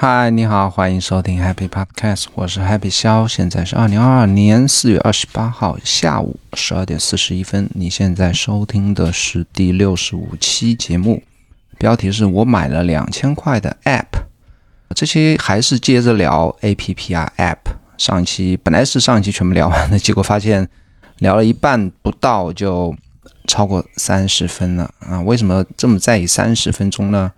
嗨，你好，欢迎收听 Happy Podcast，我是 Happy 肖，现在是二零二二年四月二十八号下午十二点四十一分。你现在收听的是第六十五期节目，标题是我买了两千块的 App。这期还是接着聊 App 啊 App。上一期本来是上一期全部聊完的，结果发现聊了一半不到就超过三十分了啊！为什么这么在意三十分钟呢？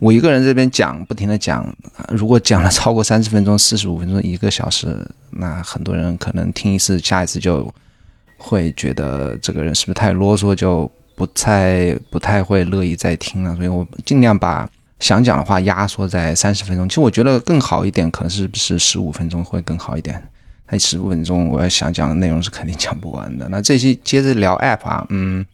我一个人这边讲，不停的讲，如果讲了超过三十分钟、四十五分钟、一个小时，那很多人可能听一次，下一次就会觉得这个人是不是太啰嗦，就不太不太会乐意再听了。所以我尽量把想讲的话压缩在三十分钟。其实我觉得更好一点，可能是不是十五分钟会更好一点？那十五分钟我要想讲的内容是肯定讲不完的。那这期接着聊 App 啊，嗯，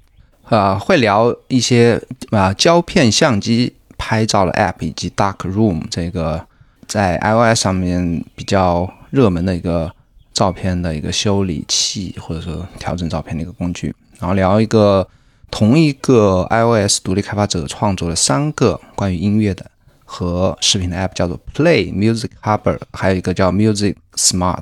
啊，会聊一些啊胶片相机。拍照的 App 以及 Dark Room 这个在 iOS 上面比较热门的一个照片的一个修理器，或者说调整照片的一个工具。然后聊一个同一个 iOS 独立开发者创作的三个关于音乐的和视频的 App，叫做 Play Music Hubber，还有一个叫 Music Smart。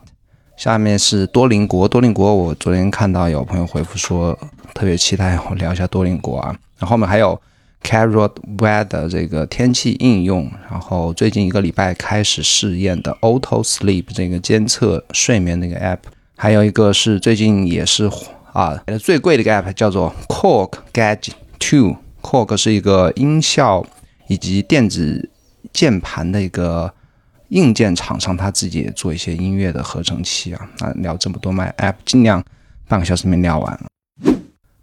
下面是多邻国，多邻国我昨天看到有朋友回复说特别期待我聊一下多邻国啊。然后后面还有。Carrot Weather 这个天气应用，然后最近一个礼拜开始试验的 Auto Sleep 这个监测睡眠那个 App，还有一个是最近也是啊最贵的一个 App 叫做 Cork Gadget Two，Cork 是一个音效以及电子键盘的一个硬件厂商，他自己也做一些音乐的合成器啊。那聊这么多卖 App，尽量半个小时没聊完。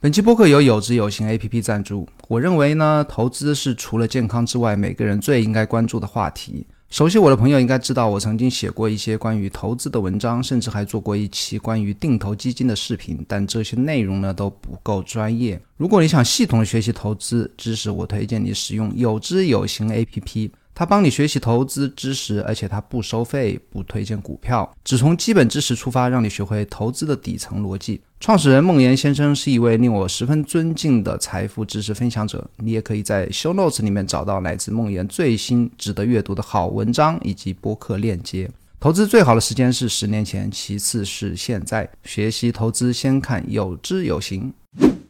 本期播客由有知有行 A P P 赞助。我认为呢，投资是除了健康之外，每个人最应该关注的话题。熟悉我的朋友应该知道，我曾经写过一些关于投资的文章，甚至还做过一期关于定投基金的视频。但这些内容呢都不够专业。如果你想系统学习投资知识，我推荐你使用有知有行 A P P。它帮你学习投资知识，而且它不收费，不推荐股票，只从基本知识出发，让你学会投资的底层逻辑。创始人孟岩先生是一位令我十分尊敬的财富知识分享者。你也可以在 Show Notes 里面找到来自孟岩最新值得阅读的好文章以及播客链接。投资最好的时间是十年前，其次是现在。学习投资先看有知有行。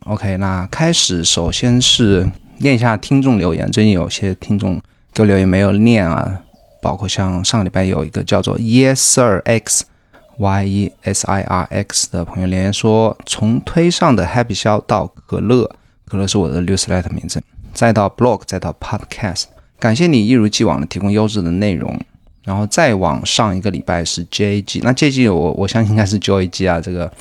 OK，那开始首先是念一下听众留言。最近有些听众。给我留言没有念啊，包括像上礼拜有一个叫做 Yes Sir X Y E S I R X 的朋友留言说，从推上的 Happy 消到可乐，可乐是我的 newsletter 名字，再到 blog，再到 podcast，感谢你一如既往的提供优质的内容，然后再往上一个礼拜是 J G，那 J G 我我相信应该是 Joy G 啊，这个。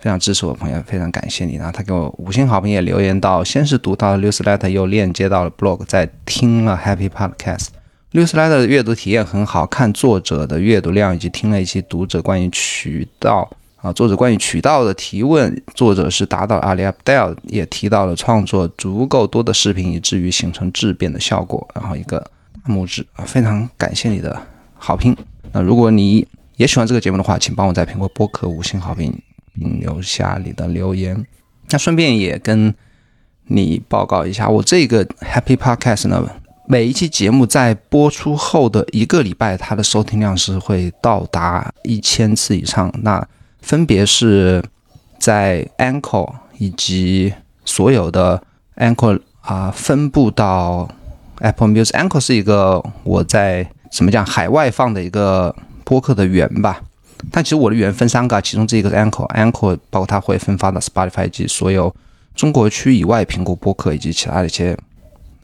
非常支持我的朋友，非常感谢你。然后他给我五星好评，也留言到，先是读到了 newsletter，又链接到了 blog，再听了 Happy Podcast。Newsletter 的阅读体验很好，看作者的阅读量，以及听了一些读者关于渠道啊，作者关于渠道的提问，作者是达到 Ali Abdel，也提到了创作足够多的视频，以至于形成质变的效果。然后一个大拇指啊，非常感谢你的好评。那如果你也喜欢这个节目的话，请帮我在苹果播客五星好评。并留下你的留言。那顺便也跟你报告一下，我这个 Happy Podcast 呢，每一期节目在播出后的一个礼拜，它的收听量是会到达一千次以上。那分别是在 Anchor 以及所有的 Anchor 啊分布到 Apple Music。Anchor 是一个我在怎么讲海外放的一个播客的源吧。但其实我的源分三个，其中这一个是 Anchor，Anchor 包括它会分发到 Spotify 及所有中国区以外苹果播客以及其他的一些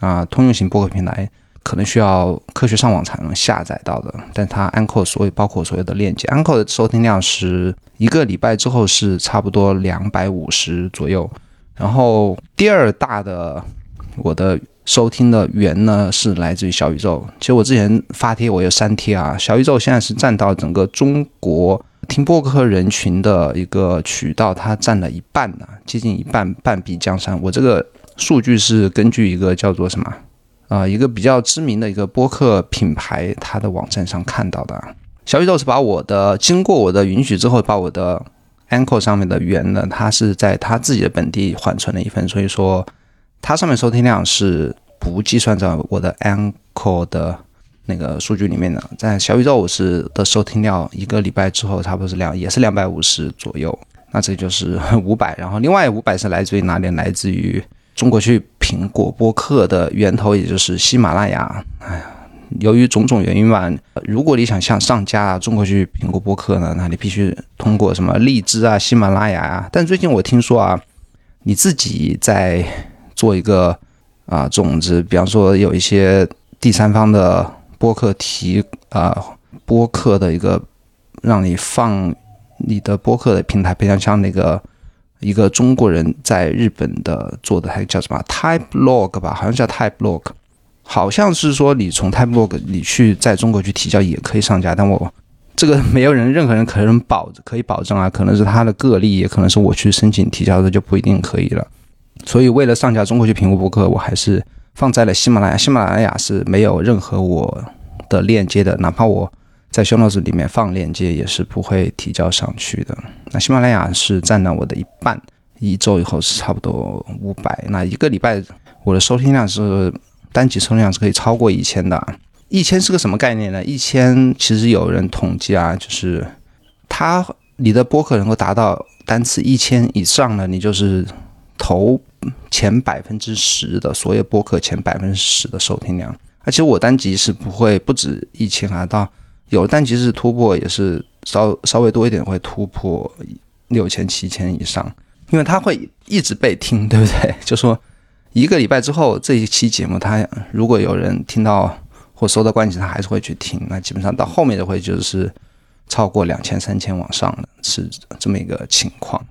啊通用型播客平台，可能需要科学上网才能下载到的。但它 Anchor 所有包括所有的链接，Anchor 的收听量是一个礼拜之后是差不多两百五十左右。然后第二大的我的。收听的源呢是来自于小宇宙。其实我之前发帖我有删帖啊，小宇宙现在是占到整个中国听播客人群的一个渠道，它占了一半呢，接近一半，半壁江山。我这个数据是根据一个叫做什么啊，一个比较知名的一个播客品牌它的网站上看到的。小宇宙是把我的经过我的允许之后，把我的 Anchor 上面的源呢，它是在它自己的本地缓存了一份，所以说。它上面收听量是不计算在我的 Anchor 的那个数据里面的，在小宇宙是的收听量一个礼拜之后差不多是两也是两百五十左右，那这就是五百，然后另外五百是来自于哪里？来自于中国去苹果播客的源头，也就是喜马拉雅。哎呀，由于种种原因吧，如果你想向上架中国去苹果播客呢，那你必须通过什么荔枝啊、喜马拉雅啊。但最近我听说啊，你自己在做一个啊种子，比方说有一些第三方的。播客提啊，播客的一个让你放你的播客的平台，非常像那个一个中国人在日本的做的，还叫什么 Type Log 吧，好像叫 Type Log，好像是说你从 Type Log 你去在中国去提交也可以上架，但我这个 没有人任何人可能保可以保证啊，可能是他的个例，也可能是我去申请提交的就不一定可以了。所以为了上架中国去苹果博客，我还是。放在了喜马拉雅，喜马拉雅是没有任何我的链接的，哪怕我在 show notes 里面放链接，也是不会提交上去的。那喜马拉雅是占了我的一半，一周以后是差不多五百，那一个礼拜我的收听量是单集收听量是可以超过一千的。一千是个什么概念呢？一千其实有人统计啊，就是他你的播客能够达到单次一千以上呢，你就是头。前百分之十的所有播客前百分之十的收听量，而且我单集是不会不止一千啊，到有但其实突破也是稍稍微多一点会突破六千七千以上，因为它会一直被听，对不对？就说一个礼拜之后这一期节目，它如果有人听到或收到关系，他还是会去听，那基本上到后面就会就是超过两千三千往上的，是这么一个情况。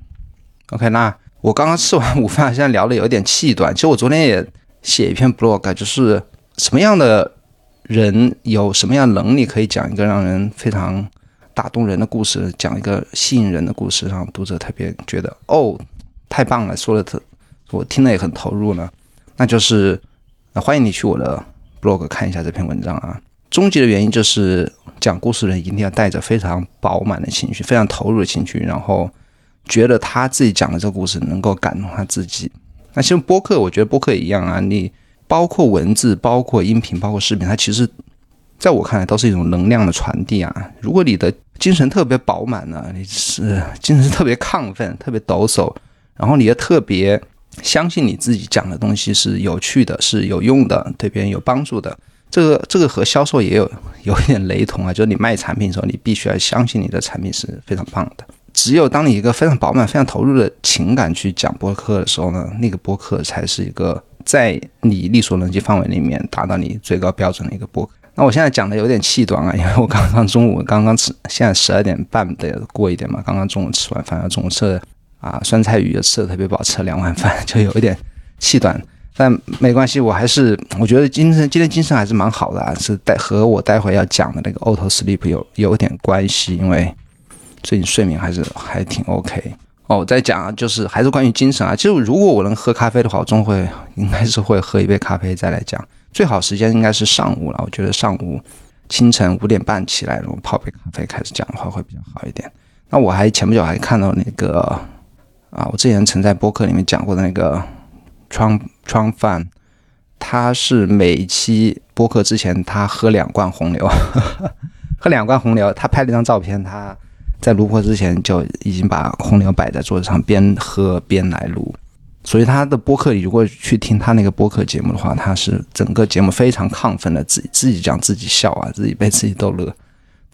OK，那。我刚刚吃完午饭，现在聊的有点气短。其实我昨天也写一篇 blog，就是什么样的人有什么样能力可以讲一个让人非常打动人的故事，讲一个吸引人的故事，让读者特别觉得哦，太棒了，说的特，我听了也很投入呢。那就是欢迎你去我的 blog 看一下这篇文章啊。终极的原因就是讲故事的人一定要带着非常饱满的情绪，非常投入的情绪，然后。觉得他自己讲的这个故事能够感动他自己。那其实播客，我觉得播客也一样啊。你包括文字、包括音频、包括视频，它其实在我看来都是一种能量的传递啊。如果你的精神特别饱满呢，你是精神特别亢奋、特别抖擞，然后你又特别相信你自己讲的东西是有趣的、是有用的、对别人有帮助的。这个这个和销售也有 有一点雷同啊，就是你卖产品的时候，你必须要相信你的产品是非常棒的。只有当你一个非常饱满、非常投入的情感去讲播客的时候呢，那个播客才是一个在你力所能及范围里面达到你最高标准的一个播客。那我现在讲的有点气短啊，因为我刚刚中午刚刚吃，现在十二点半得过一点嘛，刚刚中午吃完饭，中午吃的啊酸菜鱼也吃的特别饱，吃了两碗饭，就有一点气短。但没关系，我还是我觉得精神今天精神还是蛮好的啊，是待和我待会要讲的那个 auto sleep 有有点关系，因为。最近睡眠还是还挺 OK 哦。我在讲啊就是还是关于精神啊。其实如果我能喝咖啡的话，我终会应该是会喝一杯咖啡再来讲。最好时间应该是上午了。我觉得上午清晨五点半起来，然后泡杯咖啡开始讲的话会比较好一点。那我还前不久还看到那个啊，我之前曾在播客里面讲过的那个窗窗饭，他是每一期播客之前他喝两罐红牛，喝两罐红牛，他拍了一张照片，他。在录播之前就已经把红牛摆在桌子上，边喝边来录。所以他的播客，如果去听他那个播客节目的话，他是整个节目非常亢奋的，自己自己讲自己笑啊，自己被自己逗乐。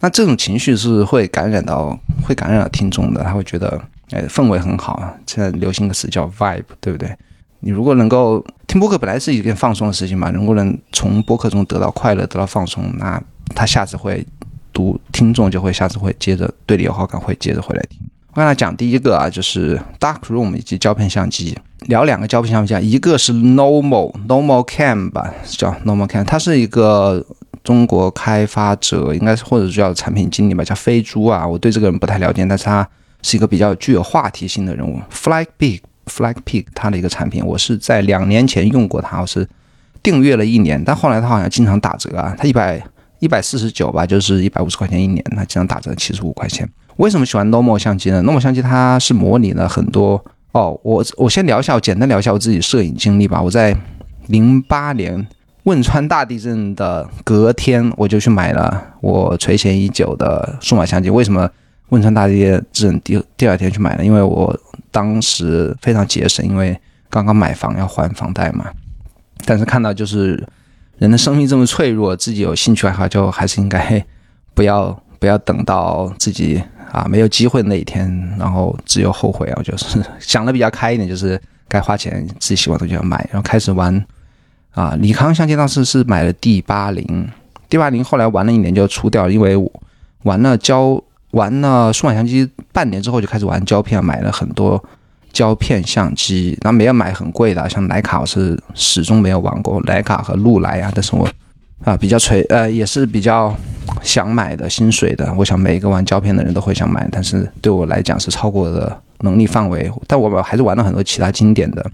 那这种情绪是会感染到，会感染到听众的，他会觉得，哎，氛围很好啊。现在流行个词叫 vibe，对不对？你如果能够听播客，本来是一件放松的事情嘛，如果能从播客中得到快乐，得到放松，那他下次会。读听众就会下次会接着对你有好感，会接着回来听。我跟他讲第一个啊，就是 Dark Room 以及胶片相机，聊两个胶片相机，一个是 Normal Normal Cam 吧，叫 Normal Cam，它是一个中国开发者，应该是或者叫产品经理吧，叫飞猪啊。我对这个人不太了解，但是他是一个比较具有话题性的人物。Flag Big Flag Pig 他的一个产品，我是在两年前用过它，我是订阅了一年，但后来他好像经常打折啊，他一百。一百四十九吧，就是一百五十块钱一年，那经常打折七十五块钱。为什么喜欢 Normal 相机呢？Normal 相机它是模拟了很多哦。我我先聊一下，我简单聊一下我自己摄影经历吧。我在零八年汶川大地震的隔天，我就去买了我垂涎已久的数码相机。为什么汶川大地震第第二天去买呢？因为我当时非常节省，因为刚刚买房要还房贷嘛。但是看到就是人的生命这么脆弱，自己有兴趣爱好，就还是应该 不要不要等到自己啊没有机会那一天，然后只有后悔啊。我就是 想的比较开一点，就是该花钱自己喜欢的东西要买，然后开始玩啊。尼康相机当时是买了 D 八零，D 八零后来玩了一年就出掉，因为玩了胶玩了数码相机半年之后就开始玩胶片，买了很多。胶片相机，那没有买很贵的，像徕卡我是始终没有玩过，徕卡和禄来啊，但是我啊比较垂呃也是比较想买的心水的，我想每一个玩胶片的人都会想买，但是对我来讲是超过我的能力范围，但我们还是玩了很多其他经典的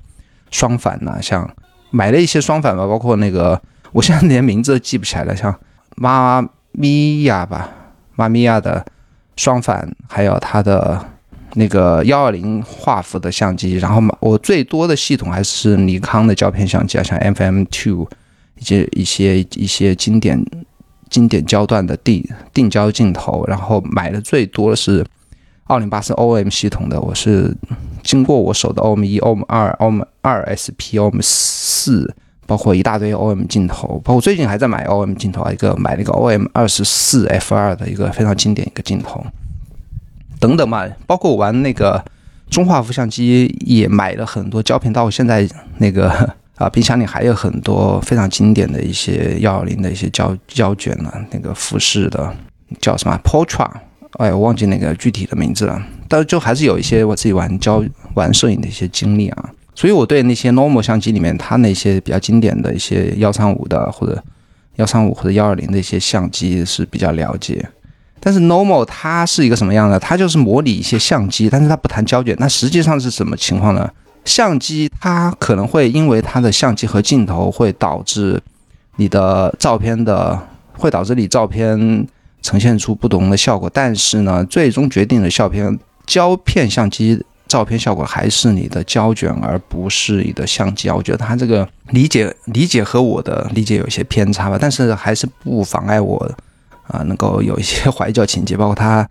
双反呐，像买了一些双反吧，包括那个我现在连名字都记不起来了，像妈咪呀吧，妈咪呀的双反，还有它的。那个幺二零画幅的相机，然后，我最多的系统还是尼康的胶片相机啊，像 FM Two，以及一些一些经典经典焦段的定定焦镜头，然后买的最多的是奥林巴斯 OM 系统的，我是经过我手的 OM 一、OM 二、OM 二 SP、OM 四，包括一大堆 OM 镜头，包括最近还在买 OM 镜头啊，一个买了一个 OM 二十四 F 二的一个非常经典一个镜头。等等嘛，包括我玩那个中画幅相机，也买了很多胶片。到现在那个 啊，冰箱里还有很多非常经典的一些幺二零的一些胶胶卷呢。那个富士的叫什么 Portra，哎，我忘记那个具体的名字了。但是就还是有一些我自己玩胶玩摄影的一些经历啊。所以我对那些 normal 相机里面它那些比较经典的一些幺三五的或者幺三五或者幺二零的一些相机是比较了解。但是 normal 它是一个什么样的？它就是模拟一些相机，但是它不谈胶卷。那实际上是什么情况呢？相机它可能会因为它的相机和镜头会导致你的照片的，会导致你照片呈现出不同的效果。但是呢，最终决定的效片胶片相机照片效果还是你的胶卷，而不是你的相机啊。我觉得它这个理解理解和我的理解有些偏差吧，但是还是不妨碍我。啊，能够有一些怀旧情节，包括它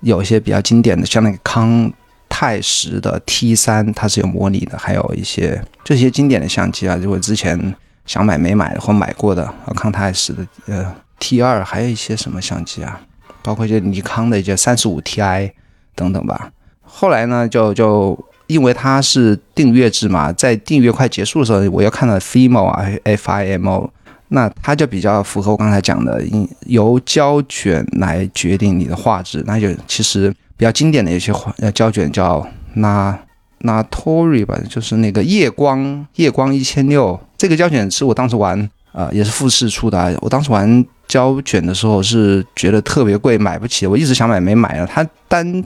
有一些比较经典的，像那个康泰时的 T 三，它是有模拟的，还有一些这些经典的相机啊，如果之前想买没买或买过的，啊，康泰时的呃 T 二，还有一些什么相机啊，包括一些尼康的一些三十五 Ti 等等吧。后来呢，就就因为它是订阅制嘛，在订阅快结束的时候，我又看到 FIMO 啊，FIMO。那它就比较符合我刚才讲的，由胶卷来决定你的画质。那就其实比较经典的一些呃胶卷叫 Na Natori 吧，就是那个夜光夜光一千六。这个胶卷是我当时玩啊，也是富士出的。我当时玩胶卷的时候是觉得特别贵，买不起。我一直想买没买了。它单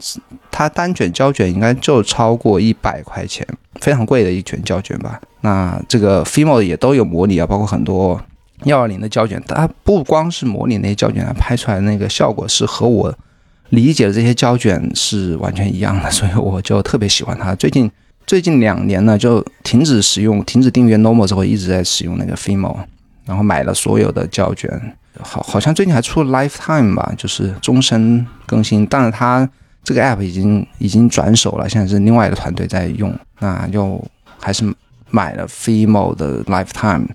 它单卷胶卷应该就超过一百块钱，非常贵的一卷胶卷吧。那这个 FIMO 也都有模拟啊，包括很多。幺二零的胶卷，它不光是模拟那些胶卷，它拍出来的那个效果是和我理解的这些胶卷是完全一样的，所以我就特别喜欢它。最近最近两年呢，就停止使用、停止订阅 Normal 之后，一直在使用那个 FIMO，然后买了所有的胶卷，好，好像最近还出了 Lifetime 吧，就是终身更新。但是它这个 App 已经已经转手了，现在是另外一个团队在用，那就还是买了 FIMO 的 Lifetime。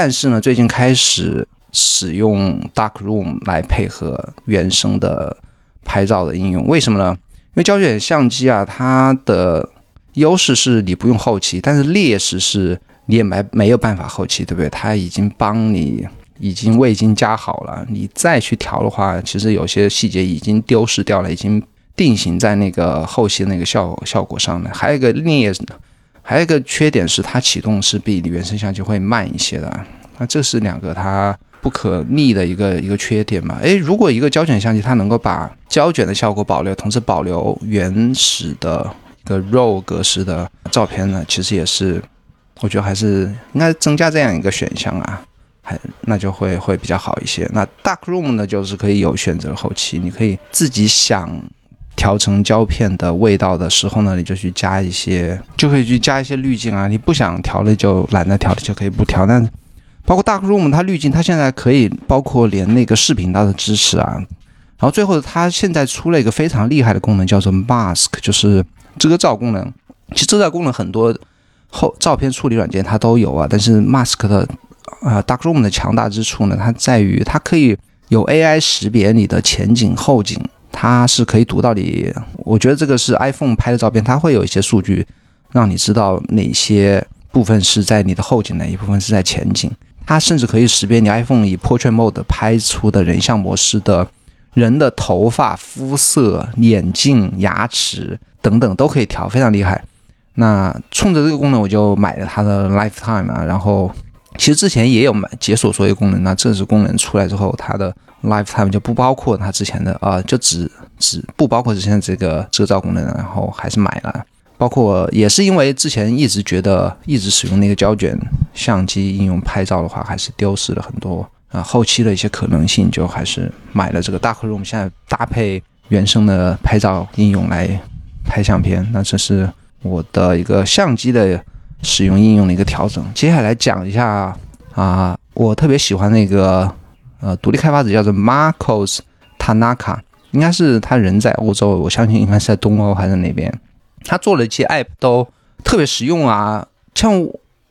但是呢，最近开始使用 Dark Room 来配合原生的拍照的应用，为什么呢？因为胶卷相机啊，它的优势是你不用后期，但是劣势是你也没没有办法后期，对不对？它已经帮你已经味精加好了，你再去调的话，其实有些细节已经丢失掉了，已经定型在那个后期那个效效果上了。还有一个劣。还有一个缺点是，它启动是比原生相机会慢一些的。那这是两个它不可逆的一个一个缺点嘛？诶，如果一个胶卷相机它能够把胶卷的效果保留，同时保留原始的一个 RAW 格式的照片呢？其实也是，我觉得还是应该增加这样一个选项啊，还那就会会比较好一些。那 Dark Room 呢，就是可以有选择后期，你可以自己想。调成胶片的味道的时候呢，你就去加一些，就可以去加一些滤镜啊。你不想调了就懒得调了，就可以不调。但包括 Dark Room 它滤镜，它现在可以包括连那个视频它的支持啊。然后最后它现在出了一个非常厉害的功能，叫做 Mask，就是遮罩功能。其实遮罩功能很多后照片处理软件它都有啊，但是 Mask 的啊 Dark Room 的强大之处呢，它在于它可以有 AI 识别你的前景后景，它是可以读到你。我觉得这个是 iPhone 拍的照片，它会有一些数据让你知道哪些部分是在你的后景，哪一部分是在前景。它甚至可以识别你 iPhone 以 Portrait Mode 拍出的人像模式的人的头发、肤色、眼镜、牙齿等等都可以调，非常厉害。那冲着这个功能，我就买了它的 Lifetime 啊。然后其实之前也有买解锁所有功能，那这次功能出来之后，它的 Lifetime 就不包括它之前的啊，就只只不包括之前的这个遮罩功能，然后还是买了。包括也是因为之前一直觉得一直使用那个胶卷相机应用拍照的话，还是丢失了很多啊后期的一些可能性，就还是买了这个 Darkroom，现在搭配原生的拍照应用来拍相片。那这是我的一个相机的使用应用的一个调整。接下来讲一下啊，我特别喜欢那个呃独立开发者叫做 Marcos Tanaka，应该是他人在欧洲，我相信应该是在东欧还是哪边。他做了一些 App 都特别实用啊，像，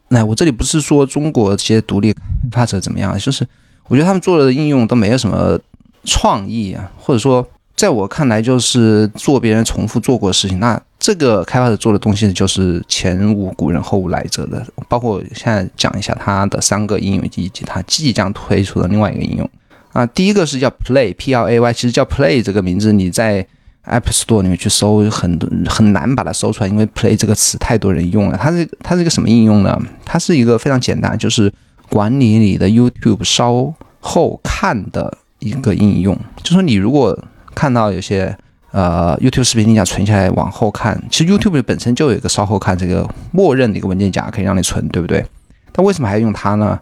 哎我这里不是说中国这些独立开发者怎么样，就是我觉得他们做的应用都没有什么创意啊，或者说在我看来就是做别人重复做过的事情。那这个开发者做的东西就是前无古人后无来者的。包括现在讲一下他的三个应用以及他即将推出的另外一个应用啊，第一个是叫 Play，P L A Y，其实叫 Play 这个名字你在。App Store 里面去搜，很多很难把它搜出来，因为 Play 这个词太多人用了。它是它是一个什么应用呢？它是一个非常简单，就是管理你的 YouTube 稍后看的一个应用。就说你如果看到有些呃 YouTube 视频，你想存下来往后看，其实 YouTube 本身就有一个稍后看这个默认的一个文件夹可以让你存，对不对？但为什么还要用它呢？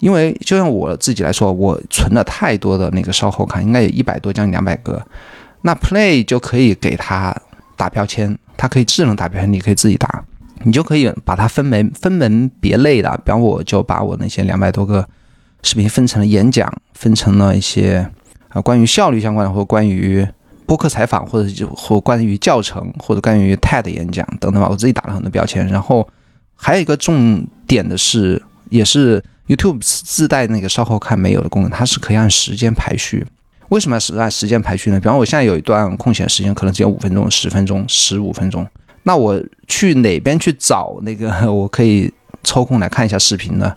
因为就像我自己来说，我存了太多的那个稍后看，应该有一百多，将近两百个。那 Play 就可以给它打标签，它可以智能打标签，你可以自己打，你就可以把它分门分门别类的。比方我就把我那些两百多个视频分成了演讲，分成了一些啊关于效率相关的，或关于播客采访，或者就或关于教程，或者关于 TED 演讲等等吧。我自己打了很多标签。然后还有一个重点的是，也是 YouTube 自带那个稍后看没有的功能，它是可以按时间排序。为什么要是按时间排序呢？比方我现在有一段空闲时间，可能只有五分钟、十分钟、十五分钟，那我去哪边去找那个 我可以抽空来看一下视频呢？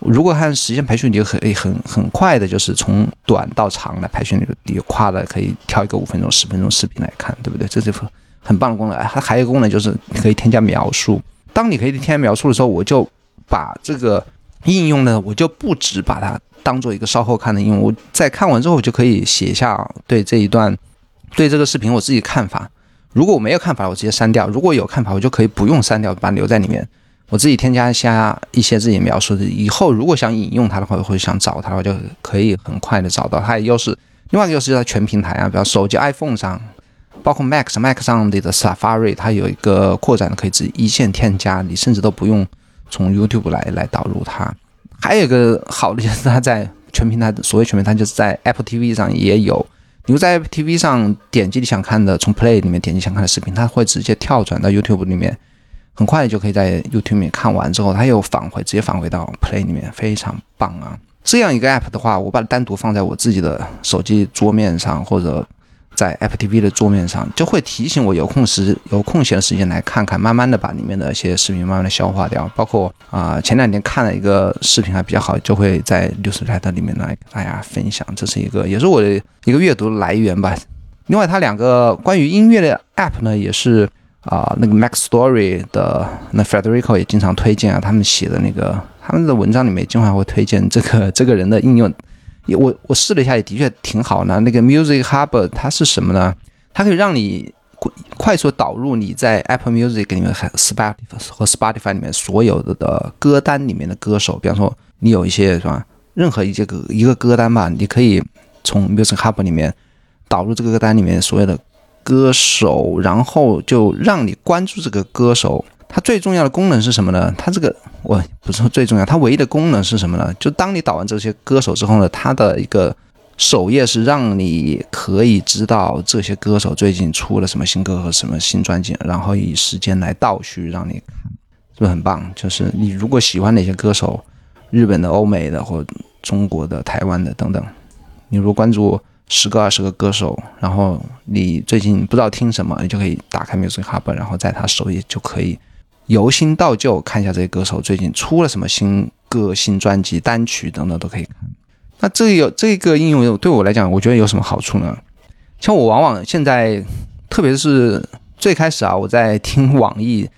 如果按时间排序，你就可以很很快的，就是从短到长来排序，你你跨的可以挑一个五分钟、十分钟视频来看，对不对？这是很棒的功能。它还有功能就是可以添加描述。当你可以添加描述的时候，我就把这个应用呢，我就不止把它。当做一个稍后看的应用，我在看完之后我就可以写下对这一段、对这个视频我自己看法。如果我没有看法，我直接删掉；如果有看法，我就可以不用删掉，把它留在里面。我自己添加一下一些自己描述的，以后如果想引用它的话，或者想找它的话，就可以很快的找到它。又是，另外一个优势就在全平台啊，比如手机 iPhone 上，包括 Mac、Mac 上的 Safari，它有一个扩展的，可以直接一键添加，你甚至都不用从 YouTube 来来导入它。还有一个好的就是它在全平台，所谓全平台就是在 Apple TV 上也有。你在 Apple TV 上点击你想看的，从 Play 里面点击想看的视频，它会直接跳转到 YouTube 里面，很快就可以在 YouTube 里面看完之后，它又返回，直接返回到 Play 里面，非常棒啊！这样一个 App 的话，我把它单独放在我自己的手机桌面上，或者。在 App TV 的桌面上，就会提醒我有空时有空闲的时间来看看，慢慢的把里面的一些视频慢慢的消化掉。包括啊，前两天看了一个视频还比较好，就会在 Newsletter 里面来跟大家分享。这是一个，也是我的一个阅读来源吧。另外，它两个关于音乐的 App 呢，也是啊，那个 Mac Story 的那 Federico 也经常推荐啊，他们写的那个他们的文章里面经常会推荐这个 这个人的应用。我我试了一下，也的确挺好的。那个 Music Hub 它是什么呢？它可以让你快速导入你在 Apple Music 里面和 Spotify 和 Spotify 里面所有的的歌单里面的歌手。比方说，你有一些是吧？任何一些歌一个歌单吧，你可以从 Music Hub 里面导入这个歌单里面所有的歌手，然后就让你关注这个歌手。它最重要的功能是什么呢？它这个我不是说最重要，它唯一的功能是什么呢？就当你导完这些歌手之后呢，它的一个首页是让你可以知道这些歌手最近出了什么新歌和什么新专辑，然后以时间来倒叙让你看，是不是很棒？就是你如果喜欢哪些歌手，日本的、欧美的或中国的、台湾的等等，你如果关注十个、二十个歌手，然后你最近不知道听什么，你就可以打开 Music Hub，然后在它首页就可以。由新到旧，看一下这些歌手最近出了什么新歌、新专辑、单曲等等都可以看。那这有这个应用对我来讲，我觉得有什么好处呢？像我往往现在，特别是最开始啊，我在听网易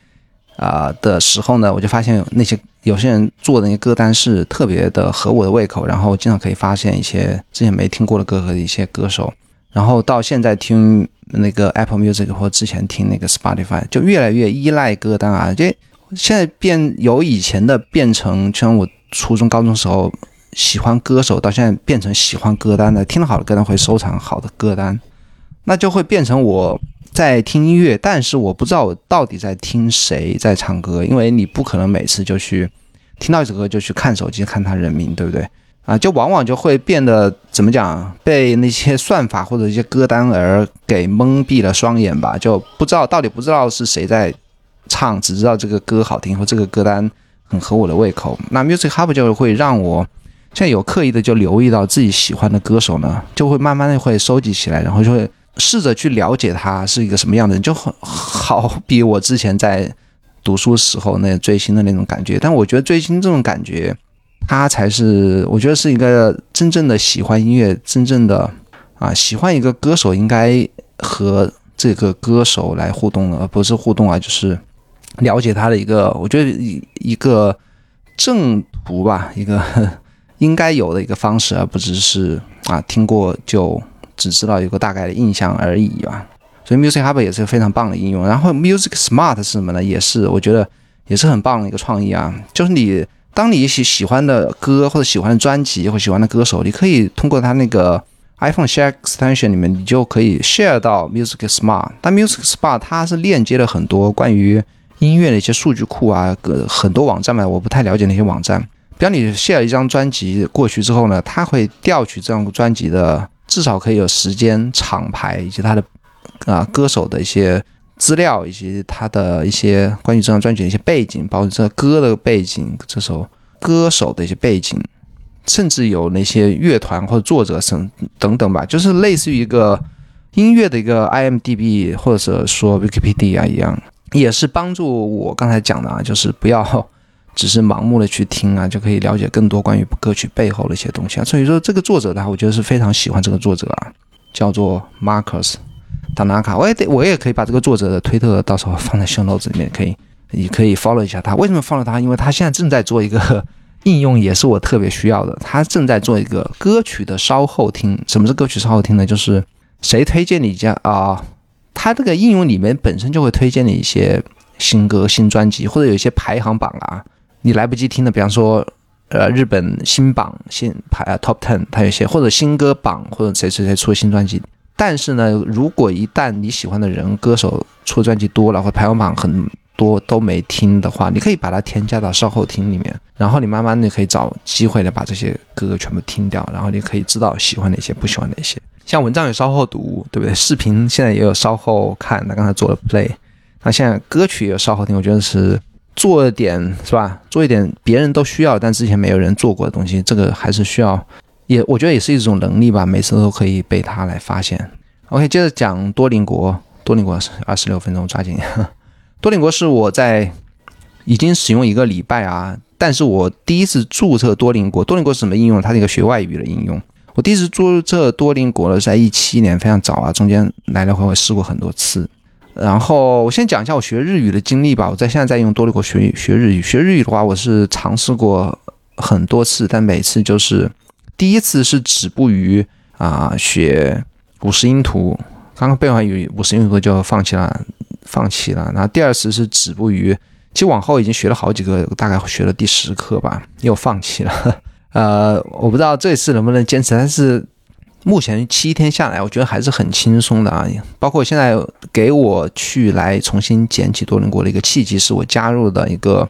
啊的时候呢，我就发现那些有些人做的那些歌单是特别的合我的胃口，然后经常可以发现一些之前没听过的歌和一些歌手。然后到现在听那个 Apple Music 或之前听那个 Spotify，就越来越依赖歌单啊！这现在变由以前的变成，像我初中、高中时候喜欢歌手，到现在变成喜欢歌单的，听了好的歌单会收藏好的歌单，那就会变成我在听音乐，但是我不知道我到底在听谁在唱歌，因为你不可能每次就去听到一首歌就去看手机看他人名，对不对？啊，就往往就会变得怎么讲，被那些算法或者一些歌单而给蒙蔽了双眼吧，就不知道到底不知道是谁在唱，只知道这个歌好听或这个歌单很合我的胃口。那 Music Hub 就会让我现在有刻意的就留意到自己喜欢的歌手呢，就会慢慢的会收集起来，然后就会试着去了解他是一个什么样的人，就很好比我之前在读书时候那追星的那种感觉。但我觉得追星这种感觉。他才是，我觉得是一个真正的喜欢音乐，真正的啊喜欢一个歌手，应该和这个歌手来互动的而不是互动啊，就是了解他的一个，我觉得一一个正途吧，一个应该有的一个方式，而不只是啊听过就只知道有个大概的印象而已吧。所以 Music Hub 也是非常棒的应用。然后 Music Smart 是什么呢？也是我觉得也是很棒的一个创意啊，就是你。当你喜喜欢的歌或者喜欢的专辑或喜欢的歌手，你可以通过它那个 iPhone Share Extension 里面，你就可以 share 到 Music Smart。但 Music Smart 它是链接了很多关于音乐的一些数据库啊，很多网站嘛，我不太了解那些网站。比方你 share 一张专辑过去之后呢，它会调取这张专辑的至少可以有时间、厂牌以及它的啊歌手的一些。资料以及他的一些关于这张专辑的一些背景，包括这歌的背景、这首歌手的一些背景，甚至有那些乐团或者作者等等等吧，就是类似于一个音乐的一个 IMDB 或者说 Wikipedia 一样，也是帮助我刚才讲的啊，就是不要只是盲目的去听啊，就可以了解更多关于歌曲背后的一些东西啊。所以说这个作者呢，我觉得是非常喜欢这个作者啊，叫做 Marcus。达纳卡，我也得，我也可以把这个作者的推特到时候放在 show notes 里面，可以，你可以 follow 一下他。为什么 follow 他？因为他现在正在做一个应用，也是我特别需要的。他正在做一个歌曲的稍后听。什么是歌曲稍后听呢？就是谁推荐你家啊？他这个应用里面本身就会推荐你一些新歌、新专辑，或者有一些排行榜啊，你来不及听的，比方说，呃，日本新榜新排 top ten，它有些或者新歌榜，或者谁谁谁出新专辑。但是呢，如果一旦你喜欢的人歌手出专辑多了，或排行榜很多都没听的话，你可以把它添加到稍后听里面，然后你慢慢的可以找机会的把这些歌全部听掉，然后你可以知道喜欢哪些，不喜欢哪些。像文章有稍后读，对不对？视频现在也有稍后看，他刚才做了 play，那现在歌曲也有稍后听，我觉得是做点是吧？做一点别人都需要但之前没有人做过的东西，这个还是需要。也我觉得也是一种能力吧，每次都可以被他来发现。OK，接着讲多邻国。多邻国是二十六分钟，抓紧。多邻国是我在已经使用一个礼拜啊，但是我第一次注册多邻国。多邻国是什么应用？它是一个学外语的应用。我第一次注册多邻国呢在一七年，非常早啊，中间来来回回试过很多次。然后我先讲一下我学日语的经历吧。我在现在在用多邻国学学日语。学日语的话，我是尝试过很多次，但每次就是。第一次是止步于啊学五十音图，刚刚背完语五十音图就放弃了，放弃了。然后第二次是止步于，其实往后已经学了好几个，大概学了第十课吧，又放弃了。呃，我不知道这次能不能坚持，但是目前七天下来，我觉得还是很轻松的啊。包括现在给我去来重新捡起多邻国的一个契机，是我加入的一个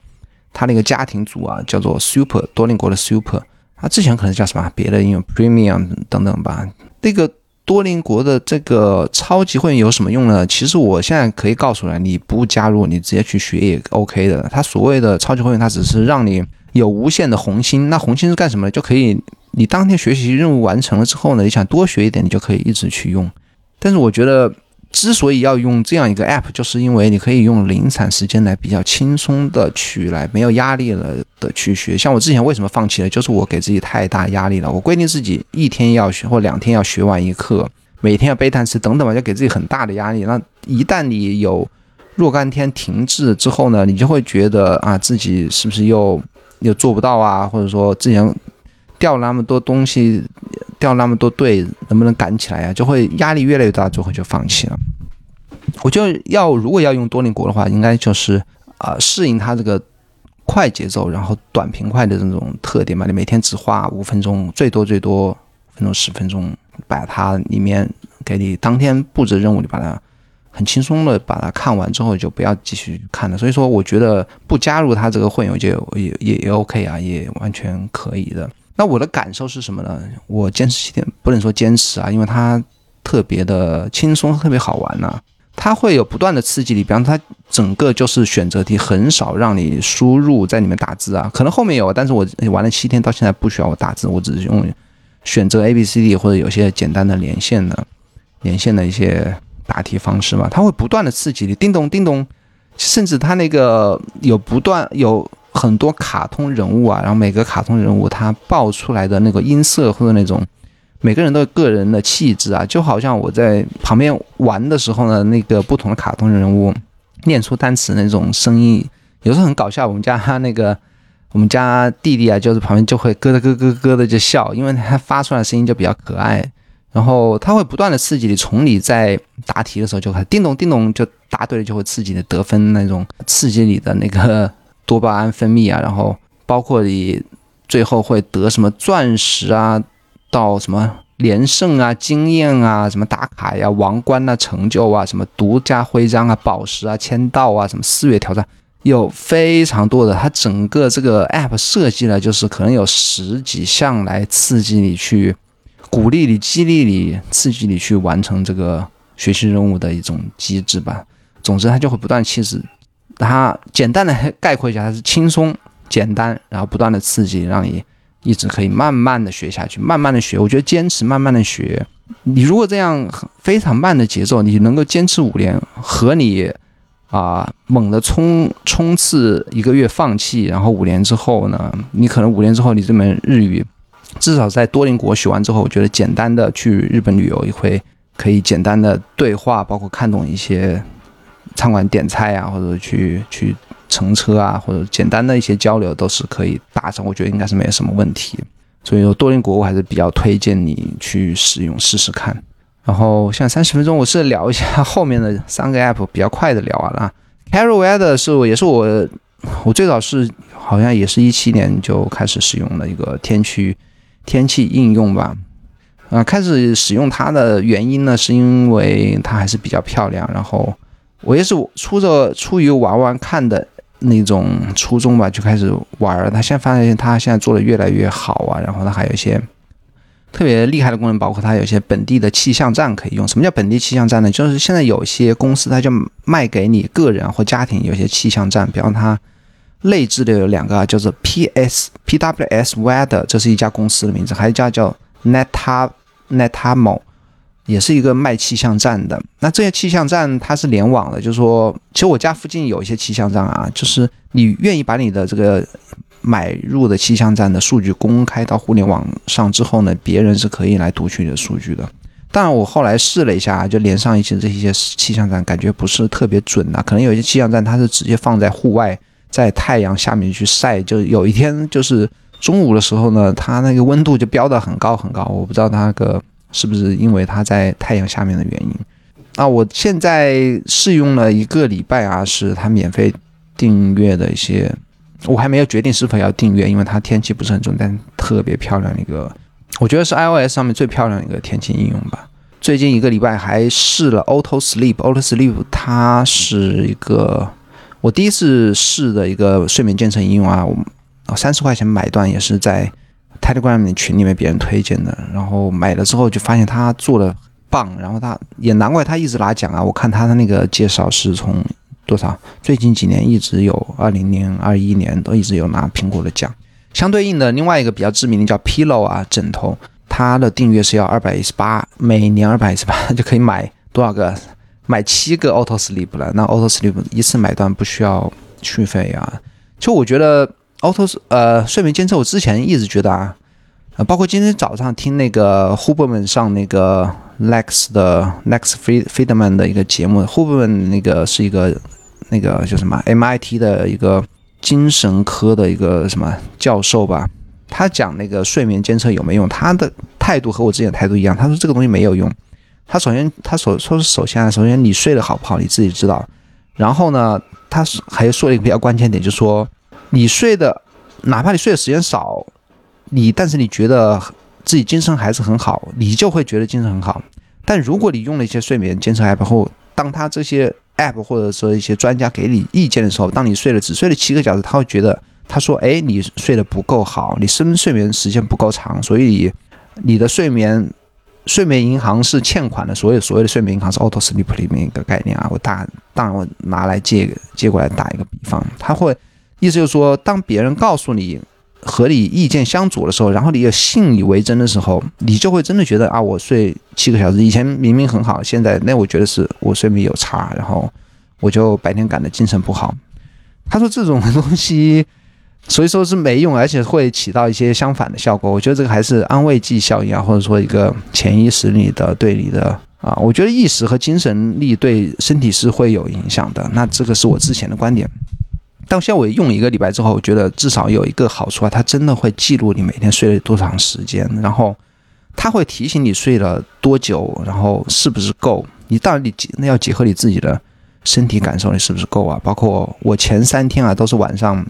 他那个家庭组啊，叫做 Super 多邻国的 Super。他之前可能叫什么别的应用 Premium 等等吧。那个多邻国的这个超级会员有什么用呢？其实我现在可以告诉你，你不加入，你直接去学也 OK 的。他所谓的超级会员，他只是让你有无限的红心。那红心是干什么呢？就可以你当天学习任务完成了之后呢，你想多学一点，你就可以一直去用。但是我觉得。之所以要用这样一个 app，就是因为你可以用零散时间来比较轻松的去来，没有压力了的去学。像我之前为什么放弃了，就是我给自己太大压力了。我规定自己一天要学或两天要学完一课，每天要背单词等等吧，就给自己很大的压力。那一旦你有若干天停滞之后呢，你就会觉得啊，自己是不是又又做不到啊？或者说之前掉那么多东西。掉那么多队，能不能赶起来呀？就会压力越来越大，最后就放弃了。我就要如果要用多邻国的话，应该就是啊适应它这个快节奏，然后短平快的这种特点嘛。你每天只花五分钟，最多最多分钟十分钟，把它里面给你当天布置任务，你把它很轻松的把它看完之后，就不要继续看了。所以说，我觉得不加入它这个混游就也也也 OK 啊，也完全可以的。那我的感受是什么呢？我坚持七天，不能说坚持啊，因为它特别的轻松，特别好玩呐。它会有不断的刺激你，比方它整个就是选择题，很少让你输入在里面打字啊。可能后面有，但是我玩了七天到现在不需要我打字，我只是用选择 A B C D 或者有些简单的连线的连线的一些答题方式嘛。它会不断的刺激你，叮咚叮咚，甚至它那个有不断有。很多卡通人物啊，然后每个卡通人物他爆出来的那个音色或者那种，每个人都有个人的气质啊，就好像我在旁边玩的时候呢，那个不同的卡通人物念出单词那种声音，有时候很搞笑。我们家他那个 我们家弟弟啊，就是旁边就会咯咯咯咯的就笑，因为他发出来的声音就比较可爱，然后他会不断的刺激你，从你在答题的时候就开始叮咚叮咚就答对了，就会刺激你得分那种，刺激你的那个。多巴胺分泌啊，然后包括你最后会得什么钻石啊，到什么连胜啊、经验啊、什么打卡呀、王冠啊、成就啊、什么独家徽章啊、宝石啊、签到啊、什么四月挑战，有非常多的。它整个这个 app 设计了，就是可能有十几项来刺激你去鼓励你、激励你、刺激你去完成这个学习任务的一种机制吧。总之，它就会不断其实它简单的概括一下，它是轻松、简单，然后不断的刺激，让你一直可以慢慢的学下去，慢慢的学。我觉得坚持慢慢的学，你如果这样非常慢的节奏，你能够坚持五年，和你啊猛的冲冲刺一个月放弃，然后五年之后呢，你可能五年之后你这门日语至少在多邻国学完之后，我觉得简单的去日本旅游一回，可以简单的对话，包括看懂一些。餐馆点菜啊，或者去去乘车啊，或者简单的一些交流都是可以达成，我觉得应该是没有什么问题。所以说多邻国我还是比较推荐你去使用试试看。然后现在三十分钟，我是聊一下后面的三个 app，比较快的聊完了。Carol Weather 是我也是我我最早是好像也是一七年就开始使用的一个天气天气应用吧。啊，开始使用它的原因呢，是因为它还是比较漂亮，然后。我也是出着出于玩玩看的那种初衷吧，就开始玩。他现在发现他现在做的越来越好啊，然后他还有一些特别厉害的功能，包括他有些本地的气象站可以用。什么叫本地气象站呢？就是现在有些公司，他就卖给你个人或家庭有些气象站，比方他内置的有两个，啊，叫做 P S P W S Weather，这是一家公司的名字，还有一家叫 Neta Netamo。也是一个卖气象站的，那这些气象站它是联网的，就是说，其实我家附近有一些气象站啊，就是你愿意把你的这个买入的气象站的数据公开到互联网上之后呢，别人是可以来读取你的数据的。但，我后来试了一下，就连上一些这些气象站，感觉不是特别准啊。可能有些气象站它是直接放在户外，在太阳下面去晒，就有一天就是中午的时候呢，它那个温度就飙得很高很高，我不知道它那个。是不是因为它在太阳下面的原因？啊，我现在试用了一个礼拜啊，是它免费订阅的一些，我还没有决定是否要订阅，因为它天气不是很准，但特别漂亮一个我觉得是 iOS 上面最漂亮的一个天气应用吧。最近一个礼拜还试了 Auto Sleep，Auto Sleep 它是一个我第一次试的一个睡眠监测应用啊，我三十块钱买断也是在 Telegram 群里面别人推荐的，然后买了之后就发现他做的棒，然后他也难怪他一直拿奖啊。我看他的那个介绍是从多少，最近几年一直有，二零年、二一年都一直有拿苹果的奖。相对应的另外一个比较知名的叫 Pillow 啊枕头。它的订阅是要二百一十八，每年二百一十八就可以买多少个？买七个 Auto Sleep 了。那 Auto Sleep 一次买断不需要续费啊。就我觉得 Auto 呃睡眠监测，我之前一直觉得啊，呃包括今天早上听那个 Huberman 上那个 Lex 的 Lex Friedman 的一个节目，Huberman 那个是一个那个叫什么 MIT 的一个精神科的一个什么教授吧。他讲那个睡眠监测有没有用？他的态度和我之前态度一样。他说这个东西没有用。他首先，他所说首先啊，首先你睡得好不好你自己知道。然后呢，他还说了一个比较关键点，就是说你睡的，哪怕你睡的时间少，你但是你觉得自己精神还是很好，你就会觉得精神很好。但如果你用了一些睡眠监测 app 后，当他这些 app 或者说一些专家给你意见的时候，当你睡了只睡了七个小时，他会觉得。他说：“哎，你睡得不够好，你深睡眠时间不够长，所以你的睡眠睡眠银行是欠款的。所有所谓的睡眠银行是 auto sleep 里面一个概念啊。我大当然我拿来借借过来打一个比方，他会意思就是说，当别人告诉你和你意见相左的时候，然后你又信以为真的时候，你就会真的觉得啊，我睡七个小时，以前明明很好，现在那我觉得是我睡眠有差，然后我就白天赶的精神不好。他说这种东西。”所以说是没用，而且会起到一些相反的效果。我觉得这个还是安慰剂效应啊，或者说一个潜意识里的对你的啊，我觉得意识和精神力对身体是会有影响的。那这个是我之前的观点。但现在我用一个礼拜之后，我觉得至少有一个好处啊，它真的会记录你每天睡了多长时间，然后它会提醒你睡了多久，然后是不是够。你当然你那要结合你自己的身体感受，你是不是够啊？包括我前三天啊，都是晚上。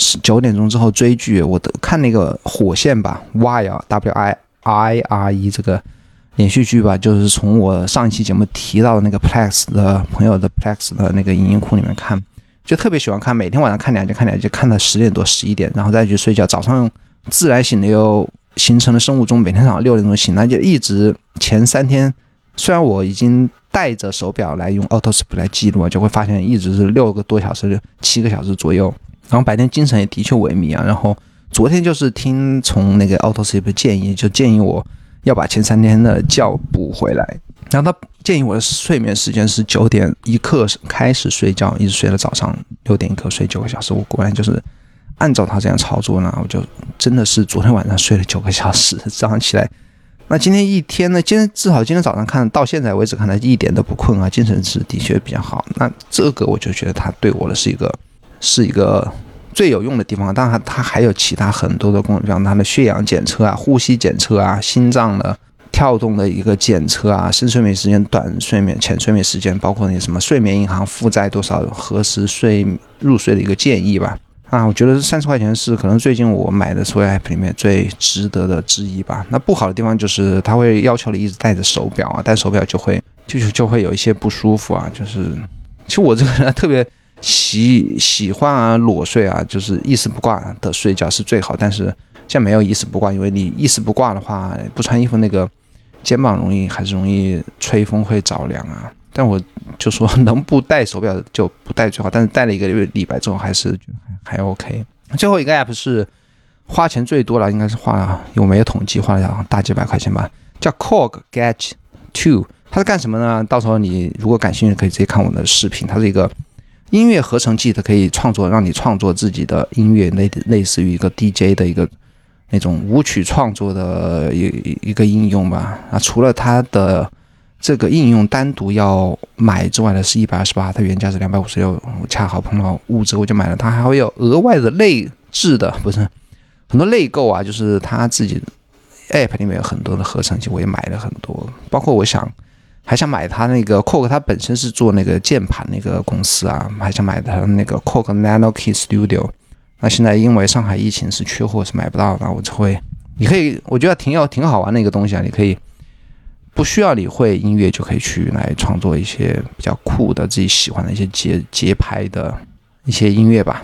是九点钟之后追剧，我的看那个火线吧，Wire W I I R E 这个连续剧吧，就是从我上一期节目提到的那个 Plex 的朋友的 Plex 的那个影音库里面看，就特别喜欢看，每天晚上看两集，看两集，看到十点多十一点，然后再去睡觉。早上自然醒的又形成了生物钟，每天早上六点钟醒，那就一直前三天，虽然我已经带着手表来用 Auto Sleep 来记录，就会发现一直是六个多小时，七个小时左右。然后白天精神也的确萎靡啊。然后昨天就是听从那个 Auto Sleep 建议，就建议我要把前三天的觉补回来。然后他建议我的睡眠时间是九点一刻开始睡觉，一直睡到早上六点一刻睡九个小时。我果然就是按照他这样操作呢，我就真的是昨天晚上睡了九个小时，早上起来。那今天一天呢？今天至少今天早上看到现在为止看来一点都不困啊，精神是的确比较好。那这个我就觉得他对我的是一个。是一个最有用的地方，当然它还有其他很多的功能，像它的血氧检测啊、呼吸检测啊、心脏的跳动的一个检测啊、深睡眠时间、短睡眠、浅睡眠时间，包括那什么睡眠银行负债多少、何时睡入睡的一个建议吧。啊，我觉得三十块钱是可能最近我买的所有 app 里面最值得的之一吧。那不好的地方就是它会要求你一直戴着手表啊，戴手表就会就就会有一些不舒服啊。就是其实我这个人特别。喜喜欢啊裸睡啊，就是一丝不挂的睡觉是最好。但是现在没有一丝不挂，因为你一丝不挂的话，不穿衣服那个肩膀容易还是容易吹风会着凉啊。但我就说能不戴手表就不戴最好，但是戴了一个月礼拜之后还是还 OK。最后一个 app 是花钱最多了，应该是花了有没有统计花了大几百块钱吧，叫 Korg Gadget Two，它是干什么呢？到时候你如果感兴趣，可以直接看我的视频，它是一个。音乐合成器，它可以创作，让你创作自己的音乐，类类似于一个 DJ 的一个那种舞曲创作的一一个应用吧。啊，除了它的这个应用单独要买之外呢，是一百二十八，它原价是两百五十六，我恰好碰到物资，我就买了它。还会有额外的内置的，不是很多内购啊，就是它自己 App 里面有很多的合成器，我也买了很多，包括我想。还想买它那个 Korg，它本身是做那个键盘那个公司啊，还想买它那个 Korg Nano Key Studio。那现在因为上海疫情是缺货，是买不到的，我就会你可以，我觉得挺有挺好玩的一个东西啊，你可以不需要你会音乐就可以去来创作一些比较酷的自己喜欢的一些节节拍的一些音乐吧。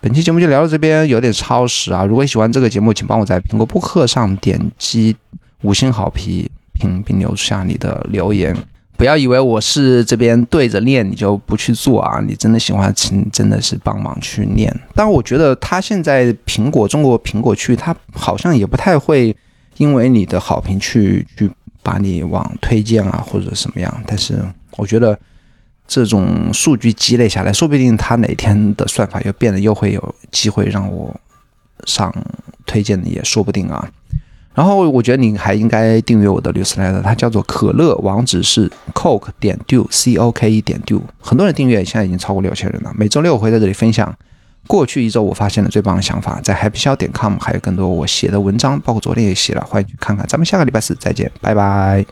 本期节目就聊到这边，有点超时啊！如果喜欢这个节目，请帮我在苹果播客上点击五星好评，并留下你的留言。不要以为我是这边对着念，你就不去做啊！你真的喜欢，请真的是帮忙去念。但我觉得他现在苹果中国苹果区，他好像也不太会因为你的好评去去把你往推荐啊或者什么样。但是我觉得这种数据积累下来，说不定他哪天的算法又变得又会有机会让我上推荐的，也说不定啊。然后我觉得你还应该订阅我的 newsletter，它叫做可乐，网址是 coke 点 do c o k e 点 do。很多人订阅，现在已经超过六千人了。每周六我会在这里分享过去一周我发现的最棒的想法，在 happyshow 点 com 还有更多我写的文章，包括昨天也写了，欢迎去看看。咱们下个礼拜四再见，拜拜。